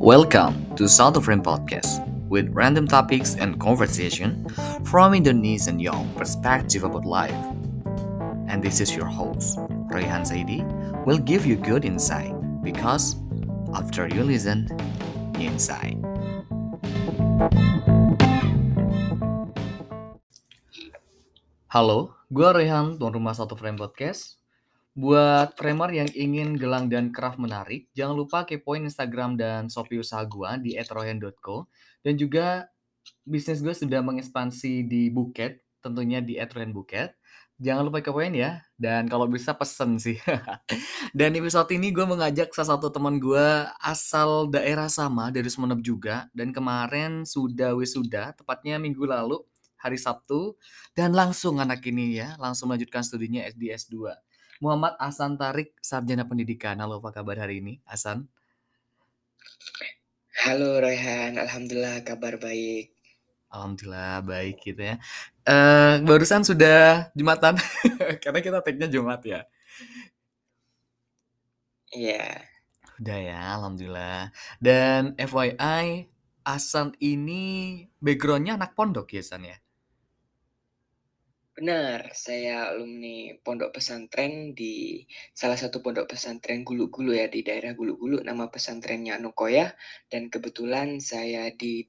Welcome to South of Rain Podcast with random topics and conversation from Indonesian young perspective about life. And this is your host, Rayhan Saidi, will give you good insight because after you listen, you insight. Halo, gue Rehan, tuan rumah Satu Frame Podcast. Buat framer yang ingin gelang dan craft menarik, jangan lupa kepoin Instagram dan Shopee usaha gue di etrohen.co. Dan juga bisnis gue sudah mengekspansi di Buket, tentunya di etrohen Buket. Jangan lupa kepoin ya, dan kalau bisa pesen sih. dan episode ini gue mengajak salah satu teman gue asal daerah sama dari Sumeneb juga. Dan kemarin sudah wisuda, tepatnya minggu lalu, hari Sabtu. Dan langsung anak ini ya, langsung melanjutkan studinya SD S2. Muhammad Hasan Tarik, Sarjana Pendidikan. Halo, apa kabar hari ini, Hasan? Halo Rehan, Alhamdulillah kabar baik. Alhamdulillah baik gitu ya. Uh, barusan sudah Jumatan, karena kita take-nya Jumat ya. Iya. Yeah. Udah ya, Alhamdulillah. Dan FYI, Hasan ini backgroundnya anak pondok ya, Hasan ya? Benar, saya alumni pondok pesantren di salah satu pondok pesantren Gulu-Gulu ya di daerah Gulu-Gulu. Nama pesantrennya Nukoya dan kebetulan saya di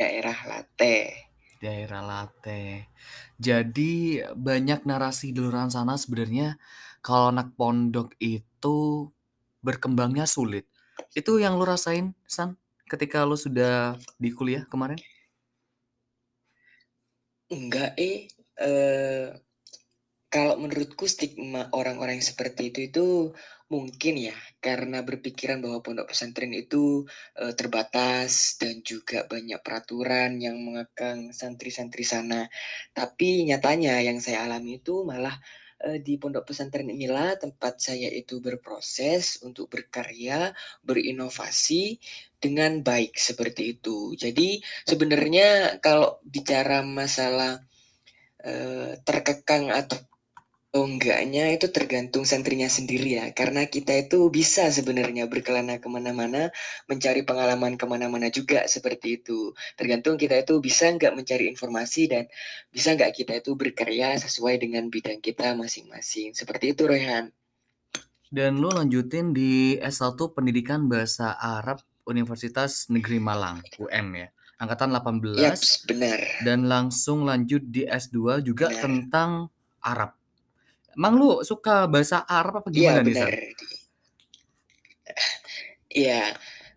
daerah Late. Daerah Late. Jadi banyak narasi di luar sana sebenarnya kalau anak pondok itu berkembangnya sulit. Itu yang lu rasain, San, ketika lu sudah di kuliah kemarin? Enggak eh, uh, kalau menurutku stigma orang-orang yang seperti itu itu mungkin ya karena berpikiran bahwa pondok pesantren itu uh, terbatas dan juga banyak peraturan yang mengekang santri-santri sana. Tapi nyatanya yang saya alami itu malah uh, di pondok pesantren inilah tempat saya itu berproses untuk berkarya, berinovasi dengan baik seperti itu. Jadi sebenarnya kalau bicara masalah uh, terkekang atau enggaknya itu tergantung santrinya sendiri ya. Karena kita itu bisa sebenarnya berkelana ke mana-mana, mencari pengalaman ke mana-mana juga seperti itu. Tergantung kita itu bisa nggak mencari informasi dan bisa nggak kita itu berkarya sesuai dengan bidang kita masing-masing. Seperti itu Rehan. Dan lu lanjutin di S1 Pendidikan Bahasa Arab Universitas Negeri Malang, UM ya. Angkatan 18. Yep, benar. Dan langsung lanjut di S2 juga benar. tentang Arab. Emang lu suka bahasa Arab apa iya, gimana ya, nih. Iya.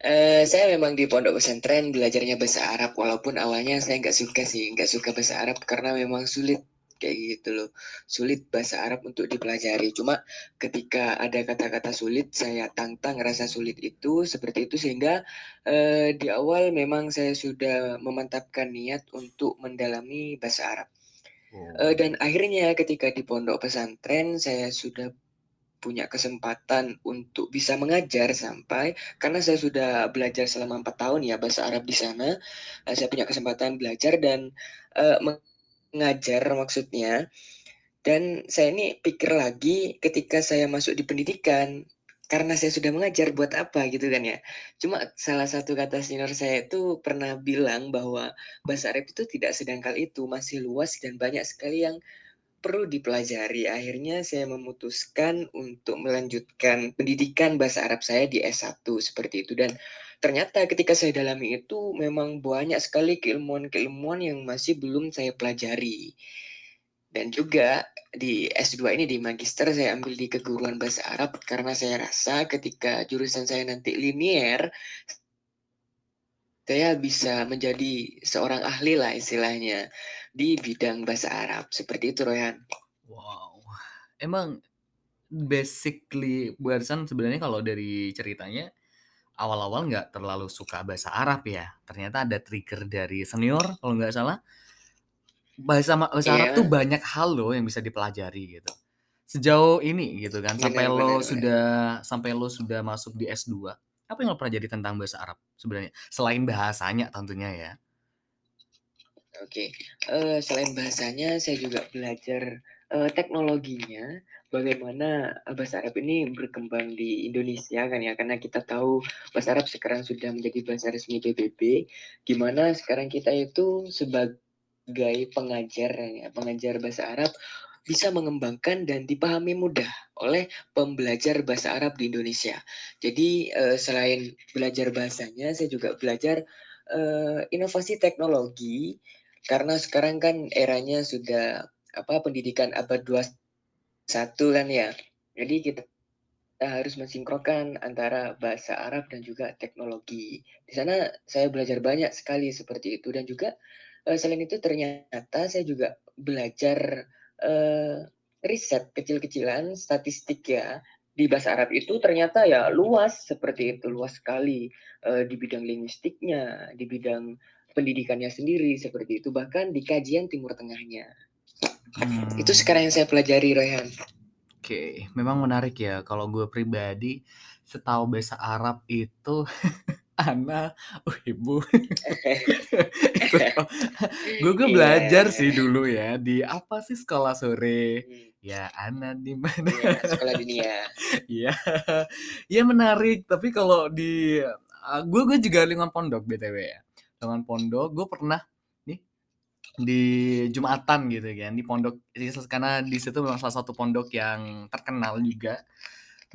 Uh, saya memang di pondok pesantren belajarnya bahasa Arab walaupun awalnya saya nggak suka sih nggak suka bahasa Arab karena memang sulit kayak gitu loh. Sulit bahasa Arab untuk dipelajari. Cuma ketika ada kata-kata sulit saya tantang rasa sulit itu seperti itu sehingga eh, di awal memang saya sudah memantapkan niat untuk mendalami bahasa Arab. Oh. eh, dan akhirnya ketika di pondok pesantren saya sudah punya kesempatan untuk bisa mengajar sampai karena saya sudah belajar selama empat tahun ya bahasa Arab di sana eh, saya punya kesempatan belajar dan uh, ngajar maksudnya. Dan saya ini pikir lagi ketika saya masuk di pendidikan, karena saya sudah mengajar buat apa gitu kan ya. Cuma salah satu kata senior saya itu pernah bilang bahwa bahasa Arab itu tidak sedangkal itu, masih luas dan banyak sekali yang perlu dipelajari. Akhirnya saya memutuskan untuk melanjutkan pendidikan bahasa Arab saya di S1 seperti itu dan ternyata ketika saya dalami itu memang banyak sekali keilmuan-keilmuan yang masih belum saya pelajari. Dan juga di S2 ini di magister saya ambil di keguruan bahasa Arab karena saya rasa ketika jurusan saya nanti linier saya bisa menjadi seorang ahli lah istilahnya di bidang bahasa Arab. Seperti itu Royan. Wow. Emang basically barusan sebenarnya kalau dari ceritanya awal-awal nggak terlalu suka bahasa Arab ya. Ternyata ada trigger dari senior kalau nggak salah. Bahasa bahasa yeah. Arab tuh iya. banyak hal loh yang bisa dipelajari gitu. Sejauh ini gitu kan sampai bener, lo bener, sudah bener. sampai lo sudah masuk di S2. Apa yang lo pelajari tentang bahasa Arab sebenarnya? Selain bahasanya tentunya ya. Oke, okay. uh, eh, selain bahasanya saya juga belajar uh, teknologinya, bagaimana bahasa Arab ini berkembang di Indonesia kan ya, karena kita tahu bahasa Arab sekarang sudah menjadi bahasa resmi PBB, gimana sekarang kita itu sebagai pengajar ya, pengajar bahasa Arab bisa mengembangkan dan dipahami mudah oleh pembelajar bahasa Arab di Indonesia. Jadi uh, selain belajar bahasanya, saya juga belajar inovasi teknologi. Karena sekarang kan eranya sudah apa pendidikan abad 21 kan ya. Jadi kita kita harus mensinkronkan antara bahasa Arab dan juga teknologi. Di sana saya belajar banyak sekali seperti itu dan juga uh, selain itu ternyata saya juga belajar uh, riset kecil-kecilan statistik ya di bahasa Arab itu ternyata ya luas seperti itu luas sekali uh, di bidang linguistiknya di bidang pendidikannya sendiri seperti itu bahkan di kajian Timur Tengahnya hmm. itu sekarang yang saya pelajari Royan Oke, memang menarik ya. Kalau gue pribadi, setahu bahasa Arab itu Ana, oh ibu. gue gue belajar yeah. sih dulu ya di apa sih sekolah sore. Hmm. Ya Ana di mana? Yeah, sekolah dunia. Iya, ya menarik. Tapi kalau di uh, gue gue juga lingkungan pondok btw ya. Lingkungan pondok, gue pernah di Jumatan gitu kan di pondok karena di situ memang salah satu pondok yang terkenal juga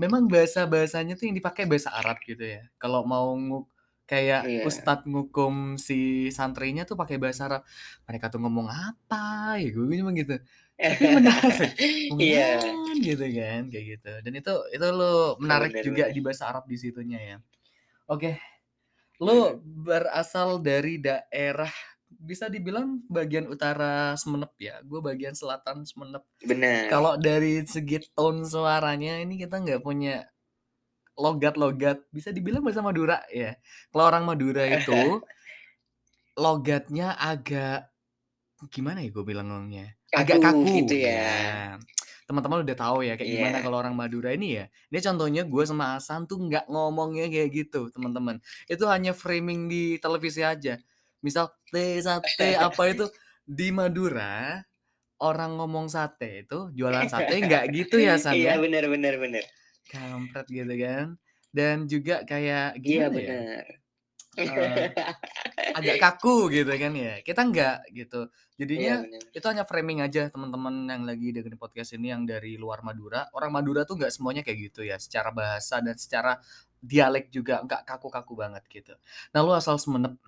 memang bahasa bahasanya tuh yang dipakai bahasa Arab gitu ya kalau mau nguk kayak yeah. ustadz ngukum si santrinya tuh pakai bahasa Arab mereka tuh ngomong apa ya gue cuma gitu tapi menarik yeah. gitu kan kayak gitu dan itu itu lo menarik bener, juga bener. di bahasa Arab di situnya ya oke okay. lo berasal dari daerah bisa dibilang bagian utara Semenep ya. Gue bagian selatan Semenep. Benar. Kalau dari segi tone suaranya ini kita nggak punya logat-logat bisa dibilang bahasa Madura ya. Kalau orang Madura itu logatnya agak gimana ya gue bilang ngomongnya? Agak kaku gitu ya. ya. Teman-teman udah tahu ya kayak yeah. gimana kalau orang Madura ini ya. Ini contohnya gue sama Hasan tuh nggak ngomongnya kayak gitu, teman-teman. Itu hanya framing di televisi aja misal teh sate apa itu di Madura orang ngomong sate itu jualan sate nggak gitu ya San iya ya? benar benar benar kampret gitu kan. Dan juga kayak iya, gimana iya, ya uh, agak kaku gitu kan ya? Kita nggak gitu. Jadinya iya, itu hanya framing aja teman-teman yang lagi dengerin podcast ini yang dari luar Madura. Orang Madura tuh nggak semuanya kayak gitu ya secara bahasa dan secara dialek juga nggak kaku-kaku banget gitu. Nah lu asal semenep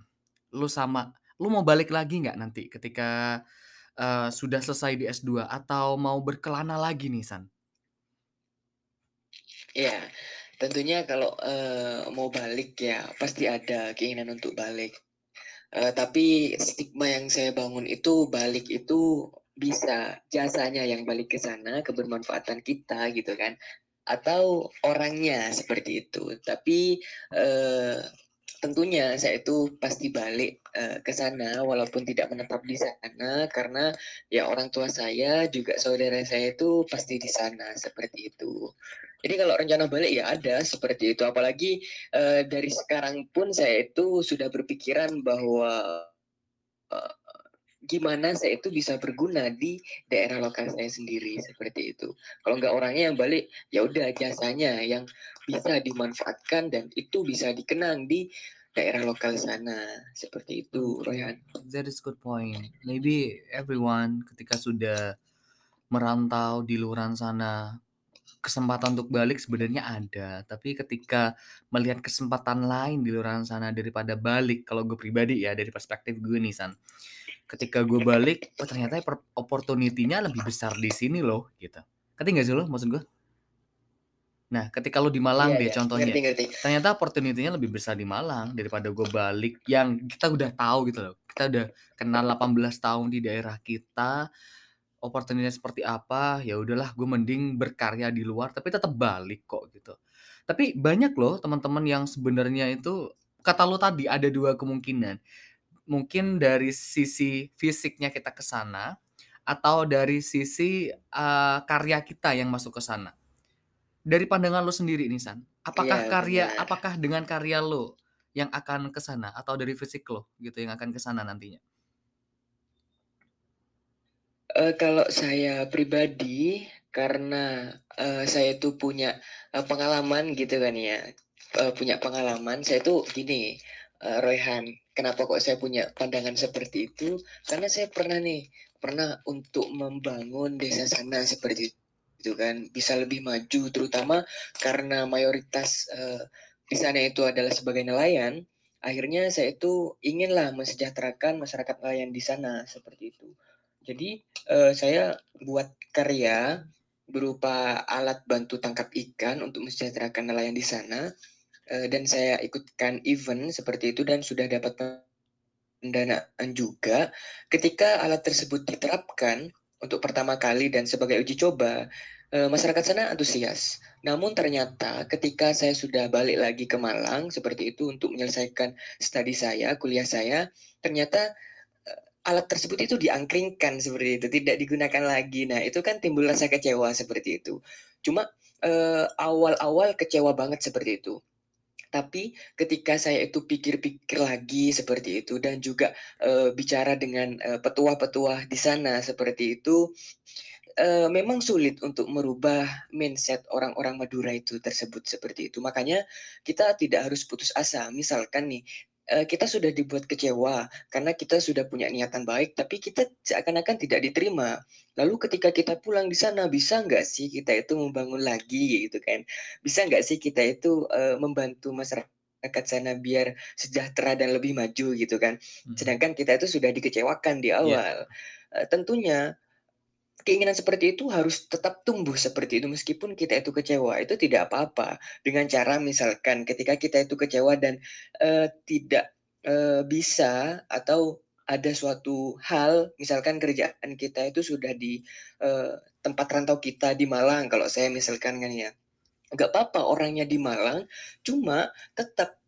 lu sama lu mau balik lagi nggak nanti ketika uh, sudah selesai di S2 atau mau berkelana lagi nih San? Iya, tentunya kalau uh, mau balik ya pasti ada keinginan untuk balik. Uh, tapi stigma yang saya bangun itu balik itu bisa jasanya yang balik ke sana kebermanfaatan kita gitu kan atau orangnya seperti itu. Tapi uh, tentunya saya itu pasti balik uh, ke sana walaupun tidak menetap di sana karena ya orang tua saya juga saudara saya itu pasti di sana seperti itu. Jadi kalau rencana balik ya ada seperti itu apalagi uh, dari sekarang pun saya itu sudah berpikiran bahwa uh, gimana saya itu bisa berguna di daerah lokal saya sendiri seperti itu. Kalau nggak orangnya yang balik, ya udah jasanya yang bisa dimanfaatkan dan itu bisa dikenang di daerah lokal sana seperti itu, Royan. That is good point. Maybe everyone ketika sudah merantau di luar sana kesempatan untuk balik sebenarnya ada, tapi ketika melihat kesempatan lain di luar sana daripada balik, kalau gue pribadi ya dari perspektif gue nih San, ketika gue balik, oh ternyata opportunity-nya lebih besar di sini loh, gitu. Ngerti gak sih lo maksud gue? Nah, ketika lo di Malang iya, deh iya. contohnya, ngerti, ngerti. ternyata opportunity-nya lebih besar di Malang daripada gue balik yang kita udah tahu gitu loh. Kita udah kenal 18 tahun di daerah kita, opportunity seperti apa, ya udahlah gue mending berkarya di luar tapi tetap balik kok gitu. Tapi banyak loh teman-teman yang sebenarnya itu kata lo tadi ada dua kemungkinan mungkin dari sisi fisiknya kita ke sana atau dari sisi uh, karya kita yang masuk ke sana. Dari pandangan lo sendiri nih San, apakah yeah, karya bener. apakah dengan karya lo yang akan ke sana atau dari fisik lo gitu yang akan ke sana nantinya? Uh, kalau saya pribadi karena uh, saya itu punya uh, pengalaman gitu kan ya, uh, punya pengalaman. Saya tuh gini, uh, Royhan, kenapa kok saya punya pandangan seperti itu? Karena saya pernah nih, pernah untuk membangun desa sana seperti itu kan, bisa lebih maju, terutama karena mayoritas uh, di sana itu adalah sebagai nelayan. Akhirnya saya itu inginlah mensejahterakan masyarakat nelayan di sana seperti itu. Jadi uh, saya buat karya berupa alat bantu tangkap ikan untuk mensejahterakan nelayan di sana dan saya ikutkan event seperti itu dan sudah dapat pendanaan juga. Ketika alat tersebut diterapkan untuk pertama kali dan sebagai uji coba, uh, masyarakat sana antusias. Namun ternyata ketika saya sudah balik lagi ke Malang seperti itu untuk menyelesaikan studi saya, kuliah saya, ternyata alat tersebut itu diangkringkan seperti itu, tidak digunakan lagi. Nah, itu kan timbul rasa kecewa seperti itu. Cuma awal awal-awal kecewa banget seperti itu. Tapi ketika saya itu pikir-pikir lagi seperti itu dan juga uh, bicara dengan petua-petua di sana seperti itu, uh, memang sulit untuk merubah mindset orang-orang Madura itu tersebut seperti itu. Makanya kita tidak harus putus asa. Misalkan nih kita sudah dibuat kecewa karena kita sudah punya niatan baik, tapi kita seakan-akan tidak diterima. Lalu ketika kita pulang di sana, bisa nggak sih kita itu membangun lagi gitu kan? Bisa nggak sih kita itu uh, membantu masyarakat sana biar sejahtera dan lebih maju gitu kan? Hmm. Sedangkan kita itu sudah dikecewakan di iya. awal. Yeah. Uh, tentunya keinginan seperti itu harus tetap tumbuh seperti itu meskipun kita itu kecewa itu tidak apa-apa. Dengan cara misalkan ketika kita itu kecewa dan uh, tidak uh, bisa atau ada suatu hal misalkan kerjaan kita itu sudah di uh, tempat rantau kita di Malang kalau saya misalkan kan ya. Nggak apa-apa orangnya di Malang cuma tetap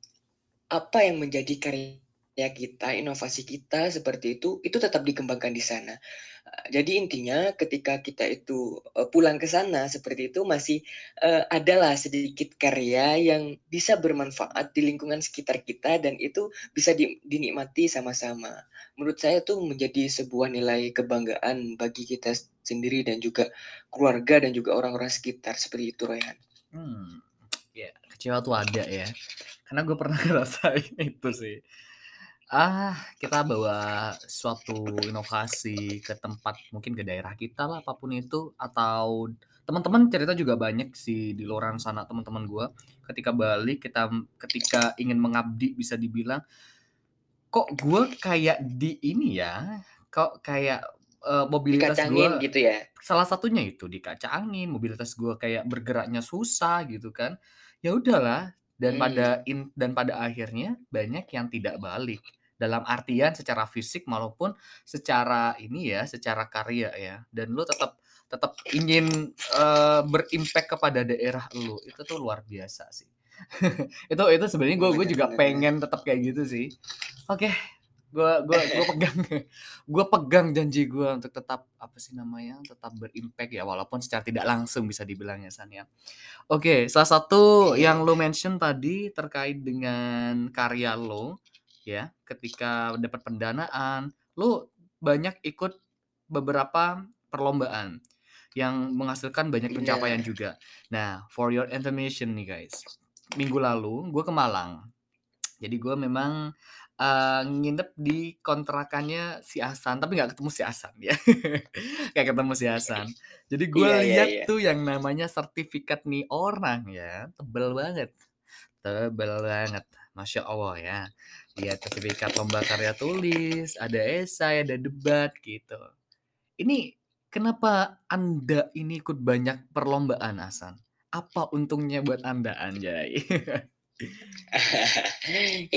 apa yang menjadi karya kita inovasi kita seperti itu itu tetap dikembangkan di sana jadi intinya ketika kita itu uh, pulang ke sana seperti itu masih uh, adalah sedikit karya yang bisa bermanfaat di lingkungan sekitar kita dan itu bisa di, dinikmati sama-sama. Menurut saya itu menjadi sebuah nilai kebanggaan bagi kita sendiri dan juga keluarga dan juga orang-orang sekitar seperti itu Royan. Hmm, ya kecewa tuh ada ya. Karena gue pernah ngerasain itu sih ah kita bawa suatu inovasi ke tempat mungkin ke daerah kita lah apa pun itu atau teman-teman cerita juga banyak sih di luar sana teman-teman gue ketika balik kita ketika ingin mengabdi bisa dibilang kok gue kayak di ini ya? Kok kayak uh, mobilitas gue gitu ya? salah satunya itu di kaca angin mobilitas gue kayak bergeraknya susah gitu kan. Ya udahlah dan hmm. pada in, dan pada akhirnya banyak yang tidak balik dalam artian secara fisik maupun secara ini ya, secara karya ya. Dan lu tetap tetap ingin uh, berimpact kepada daerah lu. Itu tuh luar biasa sih. itu itu sebenarnya gue gue juga pengen tetap kayak gitu sih. Oke, okay. gue gue gue pegang gue pegang janji gue untuk tetap apa sih namanya tetap berimpact ya walaupun secara tidak langsung bisa dibilangnya San ya. Oke, okay, salah satu yang lo mention tadi terkait dengan karya lo ya, ketika dapat pendanaan, lu banyak ikut beberapa perlombaan yang menghasilkan banyak pencapaian yeah. juga. Nah, for your information nih guys, minggu lalu gue ke Malang. Jadi gue memang uh, nginep di kontrakannya si Hasan, tapi nggak ketemu si Hasan ya, kayak ketemu si Hasan. Jadi gue yeah, iya, lihat yeah, yeah. tuh yang namanya sertifikat nih orang ya, tebel banget, tebel banget, masya Allah ya ya sertifikat lomba karya tulis, ada esai, ada debat gitu. Ini kenapa Anda ini ikut banyak perlombaan, Hasan? Apa untungnya buat Anda, Anjay?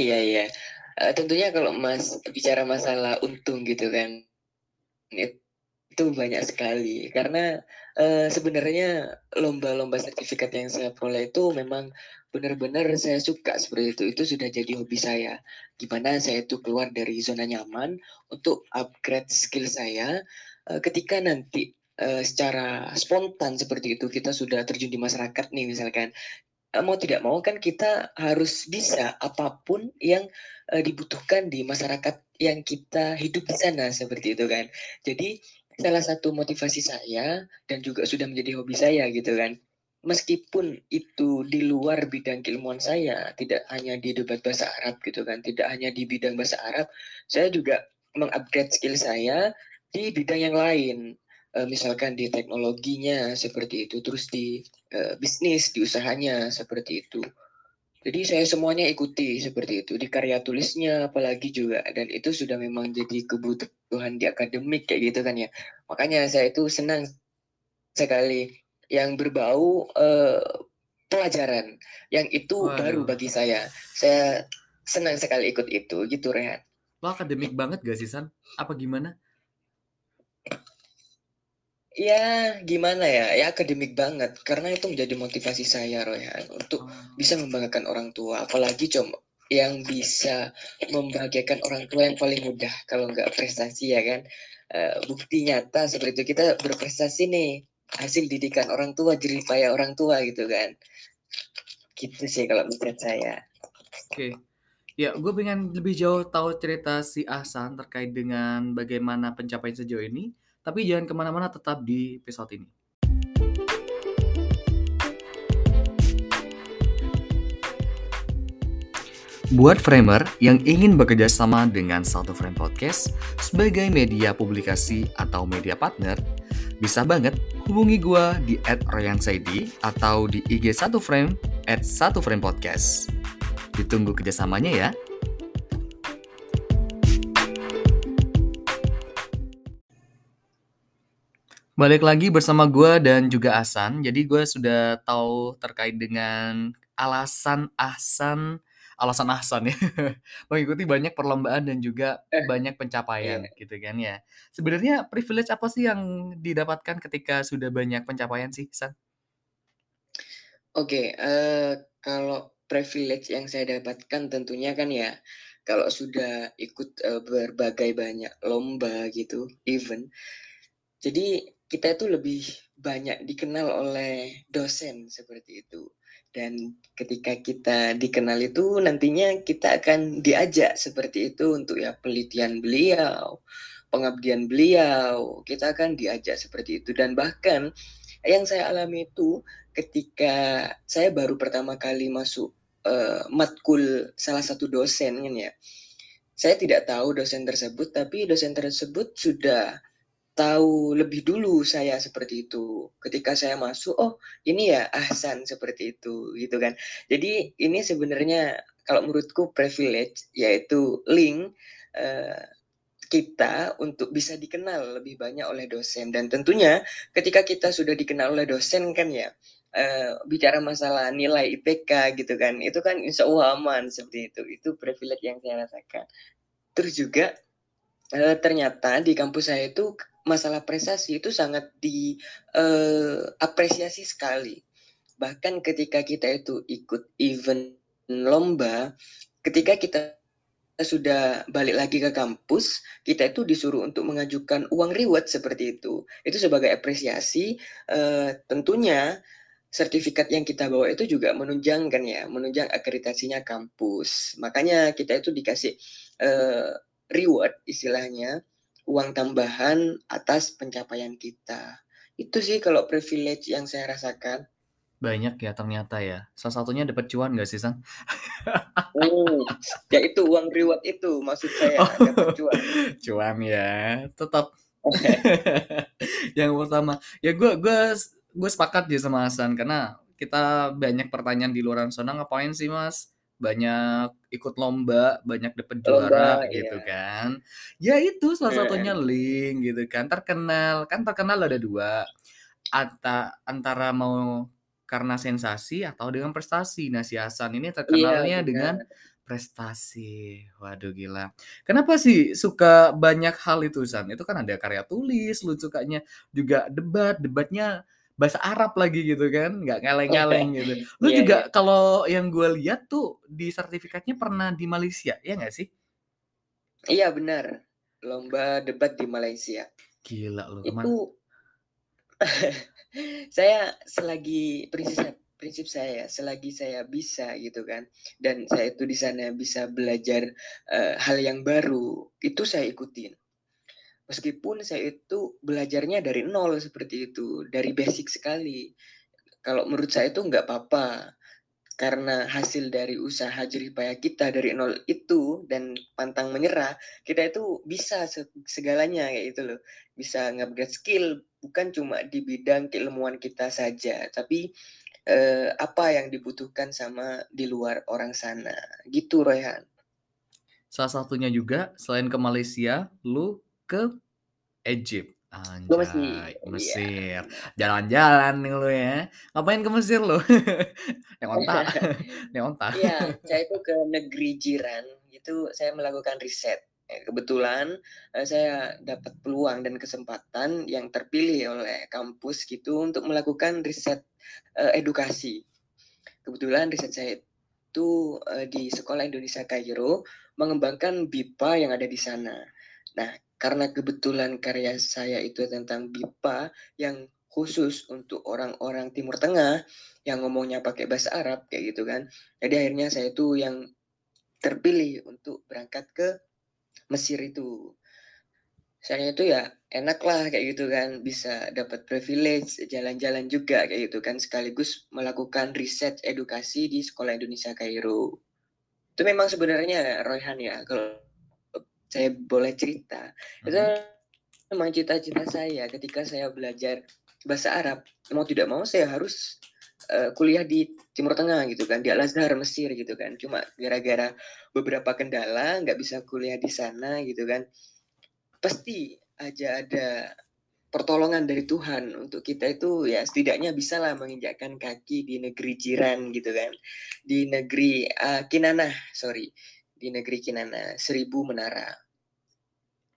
iya iya. Uh, tentunya kalau Mas bicara masalah untung gitu kan, itu banyak sekali. Karena uh, sebenarnya lomba-lomba sertifikat yang saya peroleh itu memang benar-benar saya suka seperti itu. Itu sudah jadi hobi saya. Gimana saya itu keluar dari zona nyaman untuk upgrade skill saya uh, ketika nanti uh, secara spontan seperti itu kita sudah terjun di masyarakat nih misalkan uh, mau tidak mau kan kita harus bisa apa pun yang uh, dibutuhkan di masyarakat yang kita hidup di sana seperti itu kan. Jadi salah satu motivasi saya dan juga sudah menjadi hobi saya gitu kan. Meskipun itu di luar bidang keilmuan saya, tidak hanya di debat bahasa Arab gitu kan, tidak hanya di bidang bahasa Arab, saya juga mengupgrade skill saya di bidang yang lain. Uh, misalkan di teknologinya seperti itu, terus di uh, bisnis, di usahanya seperti itu. Jadi saya semuanya ikuti seperti itu di karya tulisnya apalagi juga dan itu sudah memang jadi kebutuhan di akademik kayak gitu kan ya. Makanya saya itu senang sekali yang berbau uh, pelajaran yang itu Waduh. baru bagi saya. Saya senang sekali ikut itu gitu Rehan. Lo akademik banget gak sih San? Apa gimana? Ya, gimana ya? Ya akademik banget karena itu menjadi motivasi saya Royan untuk oh. bisa membanggakan orang tua, apalagi cuma yang bisa membahagiakan orang tua yang paling mudah kalau nggak prestasi ya kan. Uh, bukti nyata seperti itu kita berprestasi nih hasil didikan orang tua jerih payah orang tua gitu kan. Gitu sih kalau menurut saya. Oke. Okay. Ya, gue pengen lebih jauh tahu cerita si Ahsan terkait dengan bagaimana pencapaian sejauh ini tapi jangan ke mana-mana tetap di episode ini. Buat framer yang ingin bekerja sama dengan Satu Frame Podcast sebagai media publikasi atau media partner, bisa banget hubungi gue di @royansaidi atau di IG Satu Frame at Satu Frame Podcast. Ditunggu kerjasamanya ya. Balik lagi bersama gue dan juga Asan. Jadi gue sudah tahu terkait dengan alasan Ahsan, alasan Ahsan ya, mengikuti banyak perlombaan dan juga eh, banyak pencapaian iya. gitu kan ya. Sebenarnya privilege apa sih yang didapatkan ketika sudah banyak pencapaian sih, San? Oke, okay, uh, eh, kalau privilege yang saya dapatkan tentunya kan ya, kalau sudah ikut uh, berbagai banyak lomba gitu, event, jadi kita itu lebih banyak dikenal oleh dosen seperti itu. Dan ketika kita dikenal itu nantinya kita akan diajak seperti itu untuk ya penelitian beliau, pengabdian beliau, kita akan diajak seperti itu. Dan bahkan yang saya alami itu ketika saya baru pertama kali masuk uh, matkul salah satu dosen kan ya. Saya tidak tahu dosen tersebut, tapi dosen tersebut sudah tahu lebih dulu saya seperti itu. Ketika saya masuk, oh ini ya Ahsan seperti itu, gitu kan. Jadi ini sebenarnya kalau menurutku privilege, yaitu link uh, kita untuk bisa dikenal lebih banyak oleh dosen. Dan tentunya ketika kita sudah dikenal oleh dosen kan ya, uh, bicara masalah nilai IPK gitu kan, itu kan insya Allah aman seperti itu. Itu privilege yang saya rasakan. Terus juga uh, ternyata di kampus saya itu masalah prestasi itu sangat diapresiasi uh, sekali. Bahkan ketika kita itu ikut event lomba, ketika kita sudah balik lagi ke kampus, kita itu disuruh untuk mengajukan uang reward seperti itu. Itu sebagai apresiasi, uh, tentunya sertifikat yang kita bawa itu juga menunjang kan ya, menunjang akreditasinya kampus. Makanya kita itu dikasih uh, reward istilahnya uang tambahan atas pencapaian kita. Itu sih kalau privilege yang saya rasakan. Banyak ya ternyata ya. Salah satunya dapat cuan gak sih, Sang? oh, ya itu uang reward itu maksud saya oh, dapat cuan. Cuan ya, tetap. yang pertama, ya gue gue gue sepakat ya sama Hasan karena kita banyak pertanyaan di luar sana ngapain sih mas banyak ikut lomba, banyak dapat juara iya. gitu kan. Ya itu salah satunya link gitu kan. Terkenal, kan terkenal ada dua. Ata, antara mau karena sensasi atau dengan prestasi. Nah si Hasan ini iya, terkenalnya iya, dengan prestasi. Waduh gila. Kenapa sih suka banyak hal itu San? Itu kan ada karya tulis, lu sukanya juga debat, debatnya bahasa Arab lagi gitu kan, nggak ngaleng-ngaleng gitu. Lu yeah, juga yeah. kalau yang gue lihat tuh di sertifikatnya pernah di Malaysia, ya nggak sih? Iya benar, lomba debat di Malaysia. Gila lu. Itu saya selagi prinsip prinsip saya selagi saya bisa gitu kan dan saya itu di sana bisa belajar uh, hal yang baru itu saya ikutin Meskipun saya itu belajarnya dari nol seperti itu, dari basic sekali. Kalau menurut saya itu nggak apa-apa, karena hasil dari usaha jerih payah kita dari nol itu dan pantang menyerah, kita itu bisa segalanya kayak gitu loh. Bisa ngupgrade skill bukan cuma di bidang keilmuan kita saja, tapi eh, apa yang dibutuhkan sama di luar orang sana. Gitu Royhan. Salah satunya juga selain ke Malaysia, lu ke Egypt. Anjay, Mesir. Mesir. Jalan-jalan nih lu ya. Ngapain ke Mesir lu? Naik onta. Naik onta. Iya, saya itu ke negeri jiran, itu saya melakukan riset. Ya, kebetulan saya dapat peluang dan kesempatan yang terpilih oleh kampus gitu untuk melakukan riset uh, edukasi. Kebetulan riset saya itu uh, di Sekolah Indonesia Kairo mengembangkan BIPA yang ada di sana. Nah, karena kebetulan karya saya itu tentang BIPA yang khusus untuk orang-orang Timur Tengah yang ngomongnya pakai bahasa Arab kayak gitu kan. Jadi akhirnya saya itu yang terpilih untuk berangkat ke Mesir itu. Saya itu ya enak lah kayak gitu kan bisa dapat privilege jalan-jalan juga kayak gitu kan sekaligus melakukan riset edukasi di Sekolah Indonesia Kairo. Itu memang sebenarnya Royhan ya kalau saya boleh cerita. Hmm. itu memang cita-cita saya ketika saya belajar bahasa Arab. Mau tidak mau saya harus uh, kuliah di Timur Tengah gitu kan di Al Azhar Mesir gitu kan. Cuma gara-gara beberapa kendala nggak bisa kuliah di sana gitu kan. Pasti aja ada pertolongan dari Tuhan untuk kita itu ya setidaknya bisa lah menginjakkan kaki di negeri jiran gitu kan. Di negeri uh, Kinanah sorry. Di negeri Kinana, seribu menara.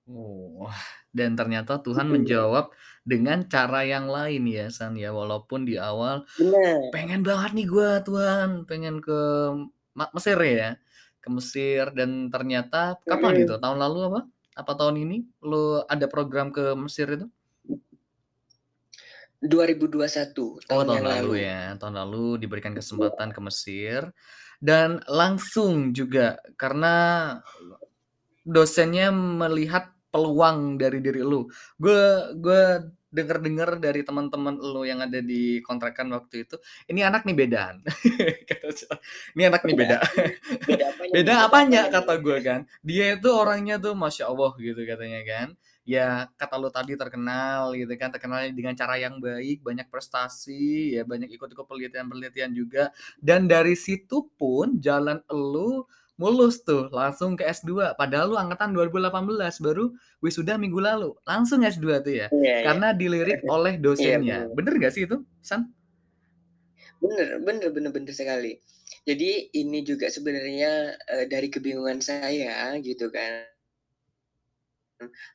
Oh, dan ternyata Tuhan menjawab dengan cara yang lain ya, San ya. Walaupun di awal Benar. pengen banget nih gue Tuhan, pengen ke Mesir ya, ke Mesir dan ternyata kapan mm -hmm. itu? Tahun lalu apa? Apa tahun ini? Lu ada program ke Mesir itu? 2021 tahun Oh, tahun lalu, lalu ya. Tahun lalu diberikan kesempatan ke Mesir dan langsung juga karena dosennya melihat peluang dari diri lu. Gue gue denger-dengar dari teman-teman lu yang ada di kontrakan waktu itu, ini anak nih bedaan. ini anak nih beda. Beda apanya? beda apanya kata gue kan. Dia itu orangnya tuh masya Allah gitu katanya kan ya kata lo tadi terkenal gitu kan terkenal dengan cara yang baik banyak prestasi ya banyak ikut-ikut penelitian-penelitian juga dan dari situ pun jalan lu mulus tuh langsung ke S2 padahal lu angkatan 2018 baru wisuda minggu lalu langsung S2 tuh ya yeah, iya. karena yeah. dilirik oleh dosennya yeah, bener. bener gak sih itu San? Bener bener bener bener sekali jadi ini juga sebenarnya uh, dari kebingungan saya gitu kan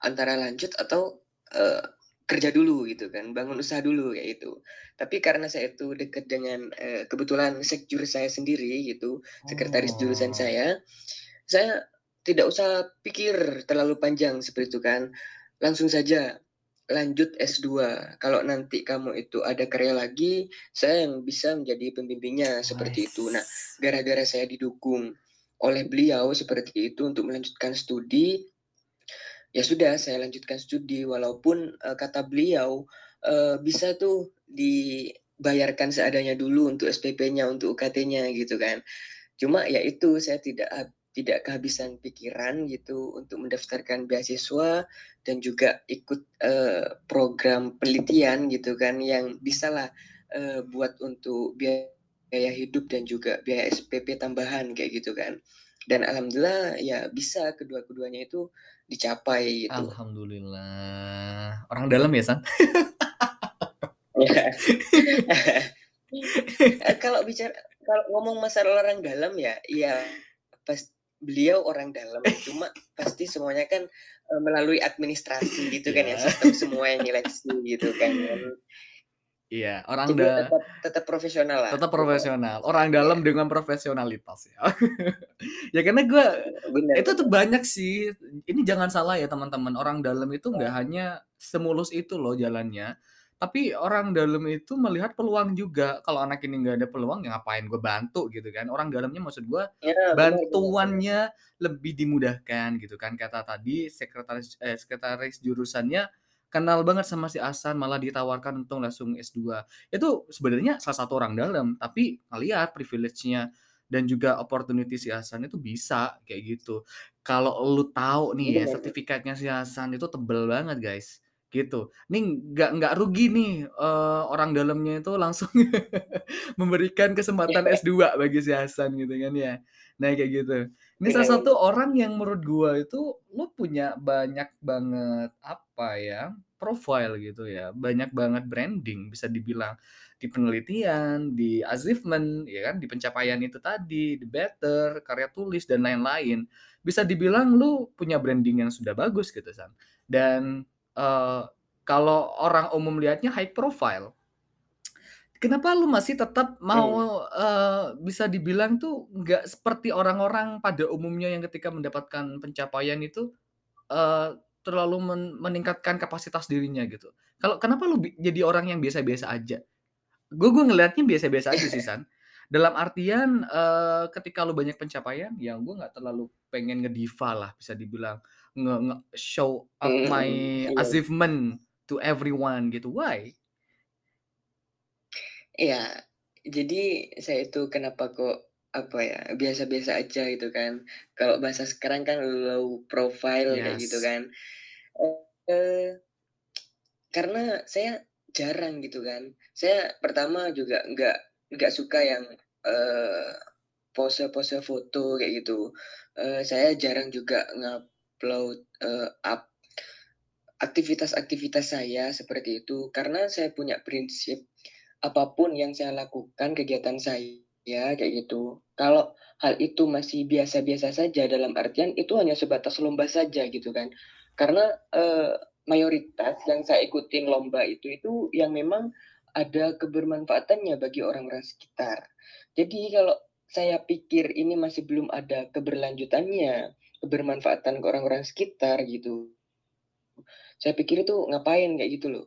antara lanjut atau uh, kerja dulu gitu kan, bangun usaha dulu kayak itu. Tapi karena saya itu dekat dengan uh, kebetulan sekjur saya sendiri gitu, sekretaris jurusan oh. saya, saya tidak usah pikir terlalu panjang seperti itu kan. Langsung saja lanjut S2. Kalau nanti kamu itu ada karya lagi, saya yang bisa menjadi pembimbingnya seperti nice. itu. Nah, gara-gara saya didukung oleh beliau seperti itu untuk melanjutkan studi, ya sudah saya lanjutkan studi. Walaupun uh, kata beliau uh, bisa tuh dibayarkan seadanya dulu untuk SPP-nya untuk UKT-nya gitu kan. Cuma ya itu saya tidak tidak kehabisan pikiran gitu untuk mendaftarkan beasiswa dan juga ikut uh, program penelitian gitu kan yang bisalah uh, buat untuk biaya hidup dan juga biaya SPP tambahan kayak gitu kan. Dan alhamdulillah ya bisa kedua-keduanya itu dicapai gitu. Alhamdulillah. Orang dalam ya, San? Eh, kalau bicara kalau ngomong masalah orang dalam ya, iya pas beliau orang dalam, cuma pasti semuanya kan eh, melalui administrasi gitu kan ya, iya. sistem semua yang nyeleksi gitu kan. Iya, orang da tetap, tetap profesional lah. Tetap profesional. Orang iya. dalam dengan profesionalitas ya. ya karena gue itu tuh banyak sih. Ini jangan salah ya teman-teman. Orang dalam itu nggak hanya semulus itu loh jalannya. Tapi orang dalam itu melihat peluang juga, kalau anak ini nggak ada peluang ya ngapain gue bantu gitu kan. Orang dalamnya maksud gue Ya, benar benar benar. bantuannya lebih dimudahkan gitu kan. Kata tadi sekretaris eh, sekretaris jurusannya kenal banget sama si Hasan malah ditawarkan untuk langsung S2. Itu sebenarnya salah satu orang dalam, tapi ngelihat privilege-nya dan juga opportunity si Hasan itu bisa kayak gitu. Kalau lu tahu nih ya Benar. sertifikatnya si Hasan itu tebel banget guys, gitu. Nih nggak nggak rugi nih, eee, orang dalamnya itu langsung memberikan kesempatan S2 bagi si Hasan gitu kan ya. Nah kayak gitu. Ini salah satu orang yang menurut gua itu lu punya banyak banget apa ya, profile gitu ya, banyak banget branding bisa dibilang di penelitian, di achievement, ya kan, di pencapaian itu tadi, di Better, karya tulis dan lain-lain. Bisa dibilang lu punya branding yang sudah bagus gitu, San. Dan, eee, kalau orang umum lihatnya high profile. Kenapa lu masih tetap Hmm. mau, eee, bisa dibilang tuh nggak seperti orang-orang pada umumnya yang ketika mendapatkan pencapaian itu, eee, terlalu men meningkatkan kapasitas dirinya gitu. Kalau kenapa lu jadi orang yang biasa-biasa aja? Gue gue ngelihatnya biasa-biasa aja sih, San. Dalam artian, eee, ketika lu banyak pencapaian, ya gue nggak terlalu pengen ngediva lah bisa dibilang, nge nge show up Mhm my. Iya. achievement to everyone gitu, why? Iya, jadi saya itu kenapa kok, apa ya, biasa-biasa aja gitu kan. Kalau bahasa sekarang kan low profile kayak gitu Yes. kan. Eee, karena saya jarang gitu kan. Saya pertama juga nggak nggak suka yang, eee, pose-pose foto kayak gitu. Eee, saya jarang juga ngupload, eee, up aktivitas-aktivitas saya seperti itu, karena saya punya prinsip apa pun yang saya lakukan, kegiatan saya kayak gitu, kalau hal itu masih biasa-biasa saja, dalam artian itu hanya sebatas lomba saja gitu kan. Karena, eee, mayoritas yang saya ikutin lomba itu itu yang memang ada kebermanfaatannya bagi orang-orang sekitar. Jadi kalau saya pikir ini masih belum ada keberlanjutannya, kebermanfaatan ke orang-orang sekitar gitu, saya pikir itu ngapain kayak gitu loh.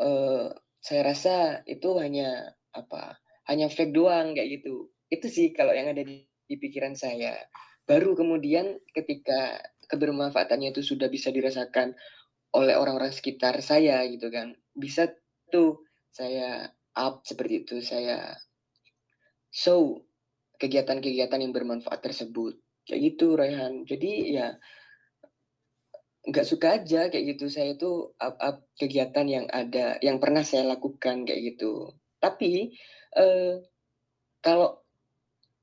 Eee, saya rasa itu hanya apa, hanya fake doang kayak gitu. Itu sih kalau yang ada di di pikiran saya. Baru kemudian ketika kebermanfaatannya itu sudah bisa dirasakan oleh orang-orang sekitar saya gitu kan, bisa tuh saya up seperti itu, saya show kegiatan-kegiatan yang bermanfaat tersebut, kayak gitu Raihan. Jadi ya Nggak suka aja kayak gitu, saya itu up-up kegiatan yang ada yang pernah saya lakukan kayak gitu. Tapi, eee, kalau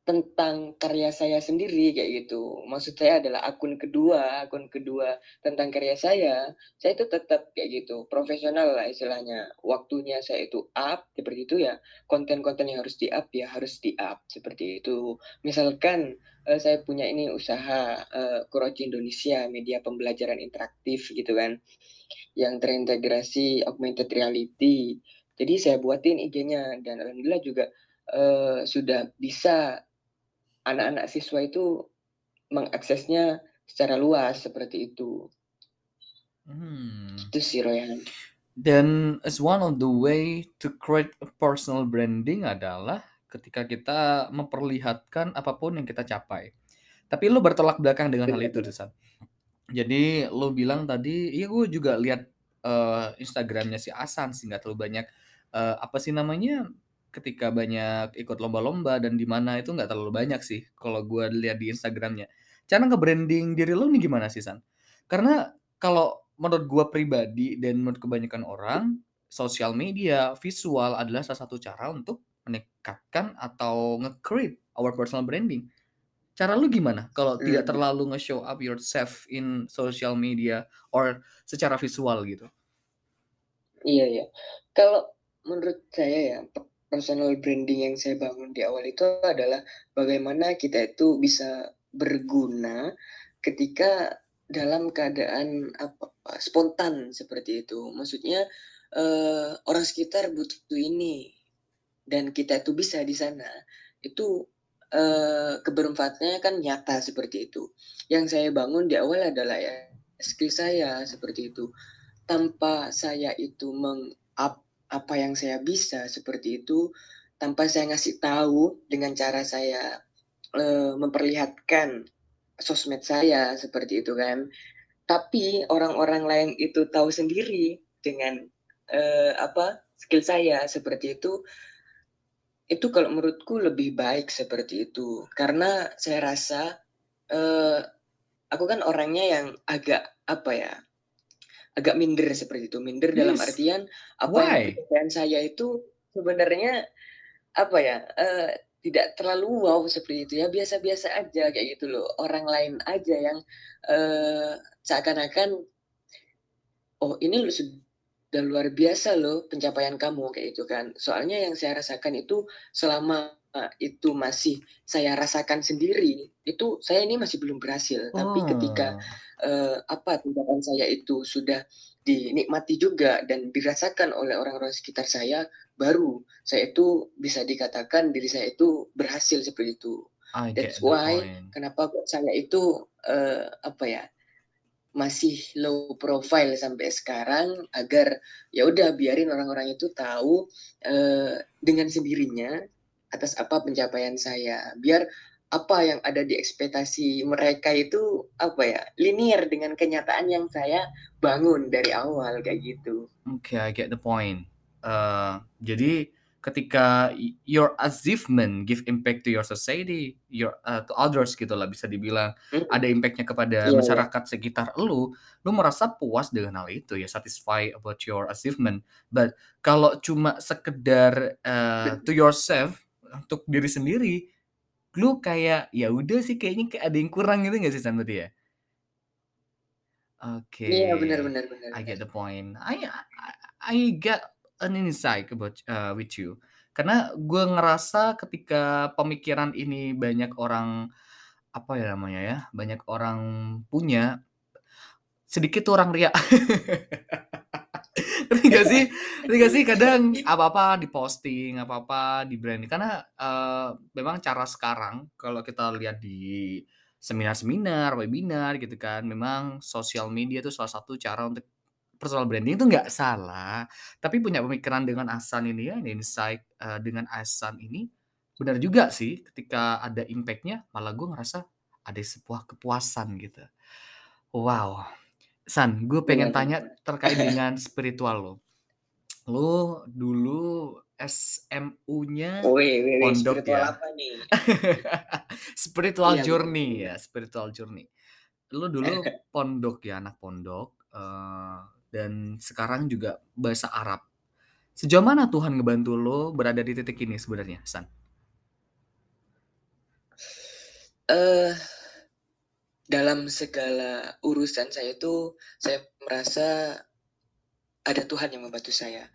tentang karya saya sendiri kayak gitu, maksud saya adalah akun kedua akun kedua tentang karya saya, saya itu tetap kayak gitu, profesional lah istilahnya. Waktunya saya itu up, seperti itu ya, konten-konten yang harus di-up ya harus di-up, seperti itu. Misalkan, eee, saya punya ini usaha, eee, Kuroci Indonesia, media pembelajaran interaktif gitu kan, yang terintegrasi augmented reality. Jadi saya buatin IG-nya dan alhamdulillah juga, eee, sudah bisa anak-anak siswa itu mengaksesnya secara luas, seperti itu. Mmm. Gitu sih, Royan. Dan as one of the way to create a personal branding adalah ketika kita memperlihatkan apa pun yang kita capai. Tapi lu bertolak belakang dengan hal itu tuh, benar. San. Jadi lu bilang tadi, iya gue juga lihat, eee, Instagram-nya si Hasan sih, nggak terlalu banyak, eee, apa sih namanya, ketika banyak ikut lomba-lomba dan di mana itu nggak terlalu banyak sih kalau gue lihat di Instagram-nya. Cara nge-branding diri lu nih gimana sih, San? Karena kalau menurut gue pribadi dan menurut kebanyakan orang, sosial media, visual adalah salah satu cara untuk meningkatkan atau nge-create our personal branding. Cara lu gimana kalau tidak Mhm. terlalu nge-show up yourself in social media or secara visual gitu? Iya iya. Kalau menurut saya ya, pe personal branding yang saya bangun di awal itu adalah bagaimana kita itu bisa berguna ketika dalam keadaan apa, spontan seperti itu. Maksudnya, eee, orang sekitar butuh ini dan kita itu bisa di sana. Itu, eee, kebermanfaatannya kan nyata seperti itu. Yang saya bangun di awal adalah ya skill saya seperti itu. Tanpa saya itu meng-up apa yang saya bisa seperti itu tanpa saya ngasih tahu dengan cara saya uh, memperlihatkan sosmed saya seperti itu kan. Tapi orang-orang lain itu tahu sendiri dengan uh, apa skill saya seperti itu. Itu kalau menurutku lebih baik seperti itu karena saya rasa uh, aku kan orangnya yang agak apa ya agak minder seperti itu minder yes. dalam artian apa Why? yang saya itu sebenarnya apa ya uh, tidak terlalu wow seperti itu ya biasa-biasa aja kayak gitu loh orang lain aja yang uh, seakan-akan oh ini lu sudah luar biasa loh pencapaian kamu kayak itu kan soalnya yang saya rasakan itu selama itu masih saya rasakan sendiri itu saya ini masih belum berhasil oh. tapi ketika uh, apa tindakan saya itu sudah dinikmati juga dan dirasakan oleh orang-orang sekitar saya baru saya itu bisa dikatakan diri saya itu berhasil seperti itu. I That's why point. kenapa kok saya itu uh, apa ya masih low profile sampai sekarang agar ya udah biarin orang-orang itu tahu uh, dengan sendirinya atas apa pencapaian saya biar apa yang ada di ekspektasi mereka itu apa ya linear dengan kenyataan yang saya bangun dari awal kayak gitu. Oke, okay, I get the point. Uh, jadi ketika your achievement give impact to your society, your uh, to others gitu lah bisa dibilang hmm. ada impactnya kepada yeah, iya. masyarakat sekitar lu, lu merasa puas dengan hal itu ya satisfy about your achievement. But kalau cuma sekedar uh, to yourself untuk diri sendiri, lu kayak ya udah sih kayaknya kayak ada yang kurang gitu nggak sih sama dia? Oke. Okay. Iya benar benar benar. I get the point. I I, I get an insight about uh, with you. Karena gue ngerasa ketika pemikiran ini banyak orang apa ya namanya ya, banyak orang punya sedikit orang ria. Ngerti gak sih? Ngerti gak sih? Kadang apa-apa diposting, apa-apa di branding. Karena uh, memang cara sekarang kalau kita lihat di seminar-seminar, webinar gitu kan, memang sosial media itu salah satu cara untuk personal branding itu nggak salah, tapi punya pemikiran dengan Asan ini ya, ini insight uh, dengan Asan ini benar juga sih ketika ada impact-nya malah gue ngerasa ada sebuah kepuasan gitu. Wow. San, gue pengen tanya terkait dengan spiritual lo. Lo dulu SMU-nya pondok ya. Apa nih? spiritual iya, journey ya, spiritual journey. Lo dulu pondok ya, anak pondok. Uh, dan sekarang juga bahasa Arab. Sejauh mana Tuhan ngebantu lo berada di titik ini sebenarnya, San? Uh, dalam segala urusan saya itu saya merasa ada Tuhan yang membantu saya.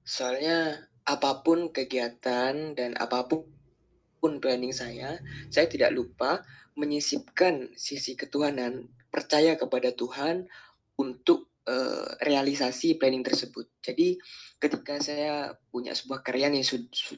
Soalnya apa pun kegiatan dan apa pun planning saya, saya tidak lupa menyisipkan sisi ketuhanan, percaya kepada Tuhan untuk uh, realisasi planning tersebut. Jadi ketika saya punya sebuah karya nih,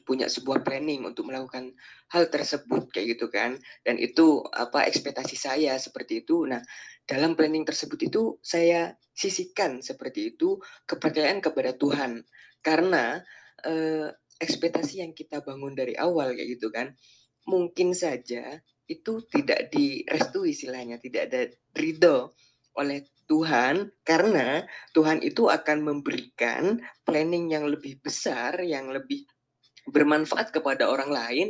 punya sebuah planning untuk melakukan hal tersebut kayak gitu kan, dan itu apa ekspektasi saya seperti itu. Nah dalam planning tersebut itu saya sisihkan seperti itu kepercayaan kepada Tuhan karena uh, ekspektasi yang kita bangun dari awal kayak gitu kan, mungkin saja itu tidak direstui istilahnya, tidak ada ridho oleh Tuhan karena Tuhan itu akan memberikan planning yang lebih besar, yang lebih bermanfaat kepada orang lain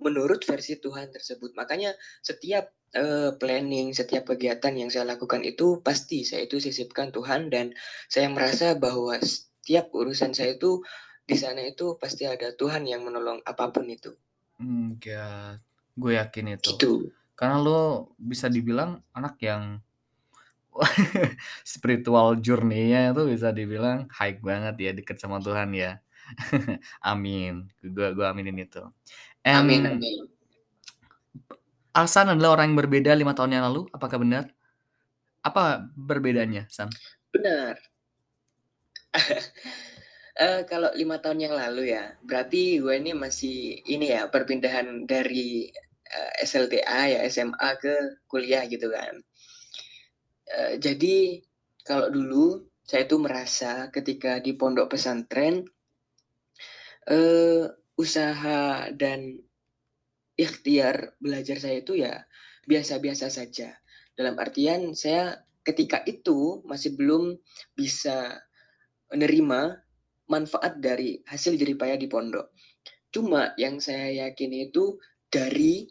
menurut versi Tuhan tersebut. Makanya setiap uh, planning, setiap kegiatan yang saya lakukan itu pasti saya itu sisipkan Tuhan dan saya merasa bahwa setiap urusan saya itu di sana itu pasti ada Tuhan yang menolong apa pun itu. Hmm, ya, gue yakin itu. Gitu. Karena lo bisa dibilang anak yang spiritual journey-nya itu bisa dibilang high banget ya deket sama Tuhan ya. amin. Gua gua aminin itu. And amin, amin. Alsan adalah orang yang berbeda lima tahun yang lalu. Apakah benar? Apa perbedaannya, Sam? Benar. uh, kalau lima tahun yang lalu ya, berarti gue ini masih ini ya perpindahan dari uh, eh, SLTA ya SMA ke kuliah gitu kan. Eh, jadi kalau dulu saya itu merasa ketika di pondok pesantren uh, usaha dan ikhtiar belajar saya itu ya biasa-biasa saja. Dalam artian saya ketika itu masih belum bisa menerima manfaat dari hasil jeripaya di pondok. Cuma yang saya yakini itu dari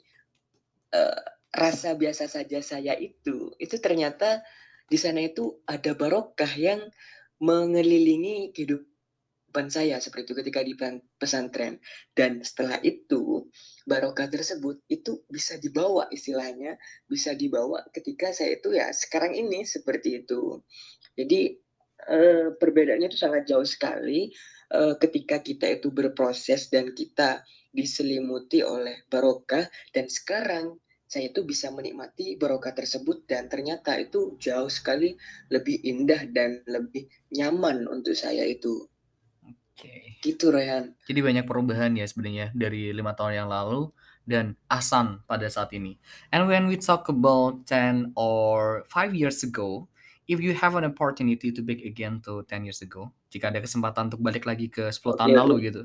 uh, rasa biasa saja saya itu, itu ternyata di sana itu ada barokah yang mengelilingi kehidupan saya seperti itu ketika di pesantren. Dan setelah itu barokah tersebut itu bisa dibawa istilahnya, bisa dibawa ketika saya itu ya sekarang ini seperti itu. Jadi eh, perbedaannya itu sangat jauh sekali eh, ketika kita itu berproses dan kita diselimuti oleh barokah dan sekarang saya itu bisa menikmati barokah tersebut dan ternyata itu jauh sekali lebih indah dan lebih nyaman untuk saya itu. Oke. Gitu Rehan. Jadi banyak perubahan ya sebenarnya dari lima tahun yang lalu dan Asan pada saat ini. And when we talk about 10 or 5 years ago, if you have an opportunity to back again to 10 years ago, jika ada kesempatan untuk balik lagi ke 10 tahun okay. lalu gitu,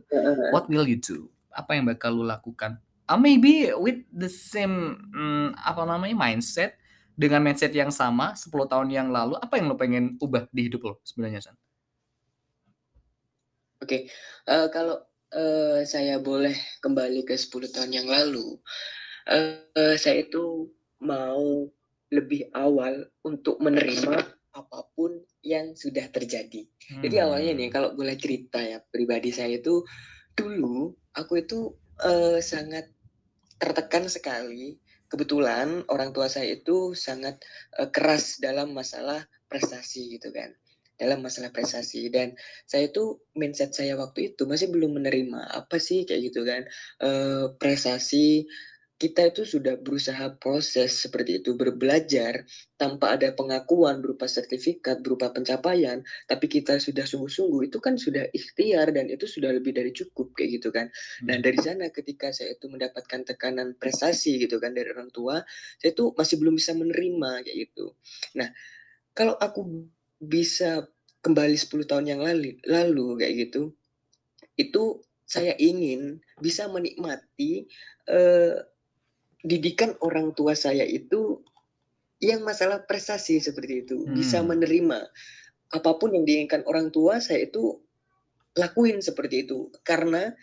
what will you do? Apa yang bakal lu lakukan? Uh, maybe with the same um, apa namanya mindset dengan mindset yang sama 10 tahun yang lalu, apa yang lo pengen ubah di hidup lo sebenarnya San? Oke, okay. uh, kalau uh, saya boleh kembali ke 10 tahun yang lalu, uh, saya itu mau lebih awal untuk menerima apa pun yang sudah terjadi. Hmm. Jadi awalnya nih, kalau boleh cerita ya pribadi saya itu dulu aku itu uh, sangat tertekan sekali. Kebetulan orang tua saya itu sangat uh, keras dalam masalah prestasi gitu kan. Dalam masalah prestasi dan saya itu mindset saya waktu itu masih belum menerima apa sih kayak gitu kan uh, prestasi kita itu sudah berusaha proses seperti itu, berbelajar tanpa ada pengakuan berupa sertifikat, berupa pencapaian, tapi kita sudah sungguh-sungguh, itu kan sudah ikhtiar dan itu sudah lebih dari cukup kayak gitu kan. Dan hmm. dari sana ketika saya itu mendapatkan tekanan prestasi gitu kan dari orang tua, saya itu masih belum bisa menerima kayak gitu. Nah, kalau aku bisa kembali 10 tahun yang lalu, lalu kayak gitu, itu saya ingin bisa menikmati uh, didikan orang tua saya itu yang masalah prestasi seperti itu hmm. bisa menerima apa pun yang diinginkan orang tua saya itu lakuin seperti itu karena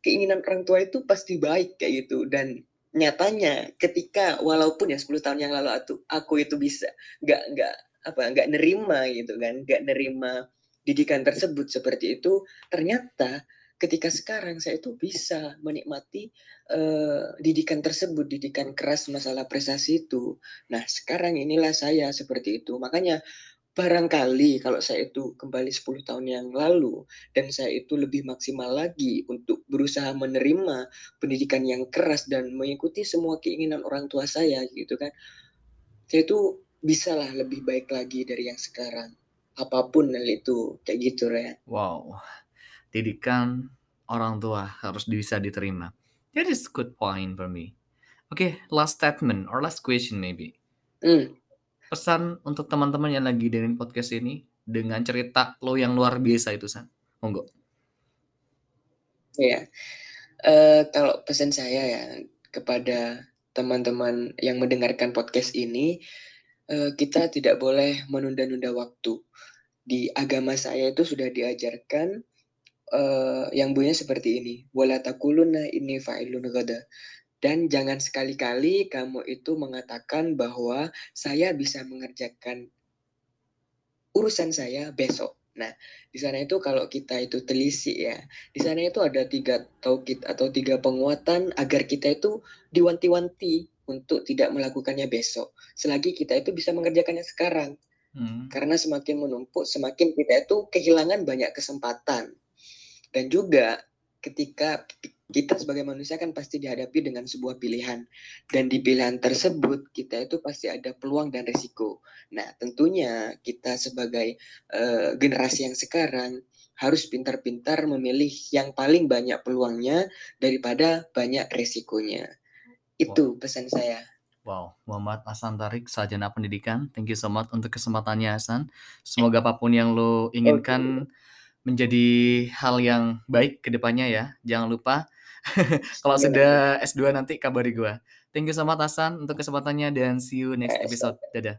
keinginan orang tua itu pasti baik kayak gitu dan nyatanya ketika walaupun ya 10 tahun yang lalu aku, aku itu bisa nggak nggak apa nggak nerima gitu kan nggak nerima didikan tersebut seperti itu ternyata ketika sekarang saya itu bisa menikmati uh, didikan tersebut, didikan keras masalah prestasi itu. Nah, sekarang inilah saya seperti itu. Makanya barangkali kalau saya itu kembali 10 tahun yang lalu dan saya itu lebih maksimal lagi untuk berusaha menerima pendidikan yang keras dan mengikuti semua keinginan orang tua saya gitu kan. Saya itu bisalah lebih baik lagi dari yang sekarang. Apa pun itu kayak gitu ya. Wow didikan orang tua harus bisa diterima. That is good point for me. Oke, okay, last statement or last question maybe. Mm. Pesan untuk teman-teman yang lagi dengerin podcast ini dengan cerita lo yang luar biasa itu san, monggo. Iya, uh, kalau pesan saya ya kepada teman-teman yang mendengarkan podcast ini, uh, kita tidak boleh menunda-nunda waktu. Di agama saya itu sudah diajarkan uh, yang bunyinya seperti ini. Wala takuluna ini fa'ilun gada. Dan jangan sekali-kali kamu itu mengatakan bahwa saya bisa mengerjakan urusan saya besok. Nah, di sana itu kalau kita itu telisik ya, di sana itu ada tiga taukid atau tiga penguatan agar kita itu diwanti-wanti untuk tidak melakukannya besok. Selagi kita itu bisa mengerjakannya sekarang. Hmm. Karena semakin menumpuk, semakin kita itu kehilangan banyak kesempatan. Dan juga ketika kita sebagai manusia kan pasti dihadapi dengan sebuah pilihan dan di pilihan tersebut kita itu pasti ada peluang dan risiko. Nah, tentunya kita sebagai uh, generasi yang sekarang harus pintar-pintar memilih yang paling banyak peluangnya daripada banyak resikonya. Itu wow. pesan saya. Wow, Muhammad Hasan Tarik, Sarjana Pendidikan. Thank you so much untuk kesempatannya Hasan. Semoga apa pun yang lo inginkan Oke. Menjadi hal yang baik ke depannya ya. Jangan lupa kalau amin. sudah S2 nanti kabari gua. Thank you so much Hasan untuk kesempatannya dan see you next episode. Dadah.